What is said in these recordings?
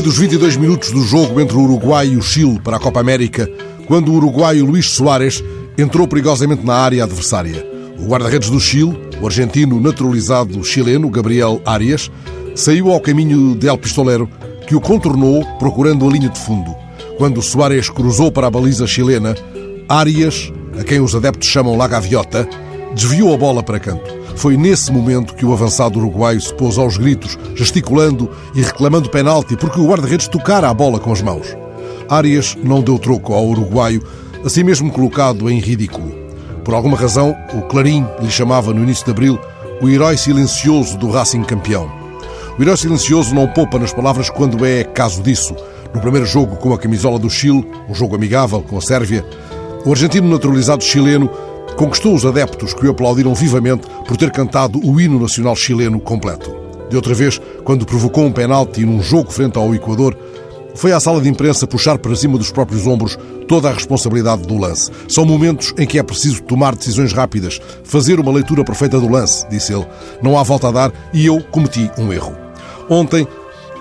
dos 22 minutos do jogo entre o Uruguai e o Chile para a Copa América, quando o uruguaio Luís Soares entrou perigosamente na área adversária. O guarda-redes do Chile, o argentino naturalizado chileno Gabriel Arias, saiu ao caminho de El Pistolero, que o contornou procurando a linha de fundo. Quando Soares cruzou para a baliza chilena, Arias, a quem os adeptos chamam La Gaviota, desviou a bola para canto. Foi nesse momento que o avançado uruguaio se pôs aos gritos, gesticulando e reclamando penalti porque o guarda-redes tocara a bola com as mãos. Arias não deu troco ao uruguaio, assim mesmo colocado em ridículo. Por alguma razão, o Clarim lhe chamava no início de abril o herói silencioso do Racing campeão. O herói silencioso não poupa nas palavras quando é caso disso. No primeiro jogo com a camisola do Chile, um jogo amigável com a Sérvia, o argentino naturalizado chileno conquistou os adeptos que o aplaudiram vivamente por ter cantado o hino nacional chileno completo. De outra vez, quando provocou um penalti num jogo frente ao Equador, foi à sala de imprensa puxar para cima dos próprios ombros toda a responsabilidade do lance. São momentos em que é preciso tomar decisões rápidas, fazer uma leitura perfeita do lance, disse ele. Não há volta a dar e eu cometi um erro. Ontem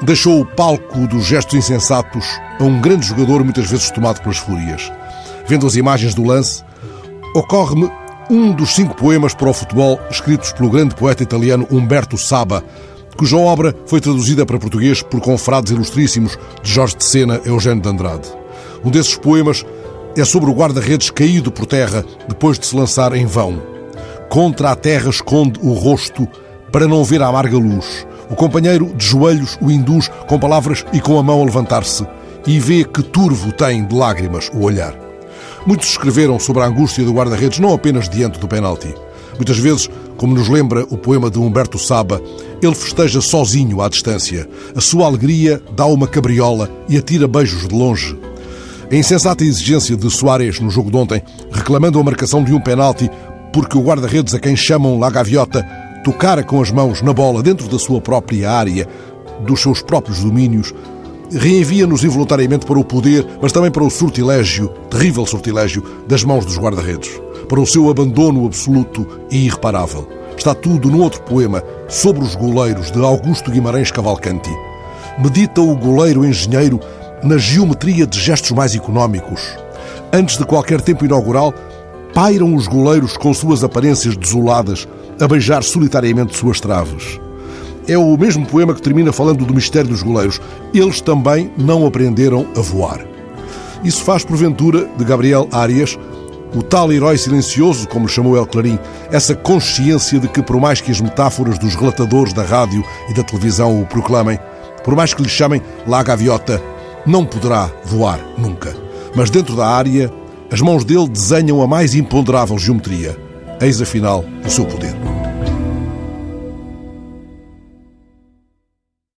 deixou o palco dos gestos insensatos a um grande jogador muitas vezes tomado pelas fúrias. Vendo as imagens do lance, ocorre-me um dos cinco poemas para o futebol escritos pelo grande poeta italiano Umberto Saba, cuja obra foi traduzida para português por confrades ilustríssimos de Jorge de Sena e Eugênio de Andrade. Um desses poemas é sobre o guarda-redes caído por terra depois de se lançar em vão. Contra a terra esconde o rosto para não ver a amarga luz. O companheiro de joelhos o induz com palavras e com a mão a levantar-se e vê que turvo tem de lágrimas o olhar. Muitos escreveram sobre a angústia do guarda-redes não apenas diante do penalti. Muitas vezes, como nos lembra o poema de Humberto Saba, ele festeja sozinho à distância. A sua alegria dá uma cabriola e atira beijos de longe. A insensata exigência de Soares no jogo de ontem, reclamando a marcação de um penalti porque o guarda-redes a quem chamam La Gaviota tocara com as mãos na bola dentro da sua própria área, dos seus próprios domínios, reenvia-nos involuntariamente para o poder, mas também para o sortilégio, terrível sortilégio, das mãos dos guarda-redes, para o seu abandono absoluto e irreparável. Está tudo num outro poema, sobre os goleiros, de Augusto Guimarães Cavalcanti. Medita o goleiro engenheiro na geometria de gestos mais económicos. Antes de qualquer tempo inaugural, pairam os goleiros com suas aparências desoladas, a beijar solitariamente suas traves é o mesmo poema que termina falando do mistério dos goleiros. Eles também não aprenderam a voar. Isso faz, porventura, de Gabriel Arias, o tal herói silencioso, como chamou El Clarim, essa consciência de que, por mais que as metáforas dos relatadores da rádio e da televisão o proclamem, por mais que lhe chamem La Gaviota, não poderá voar nunca. Mas dentro da área, as mãos dele desenham a mais imponderável geometria. Eis afinal o seu poder.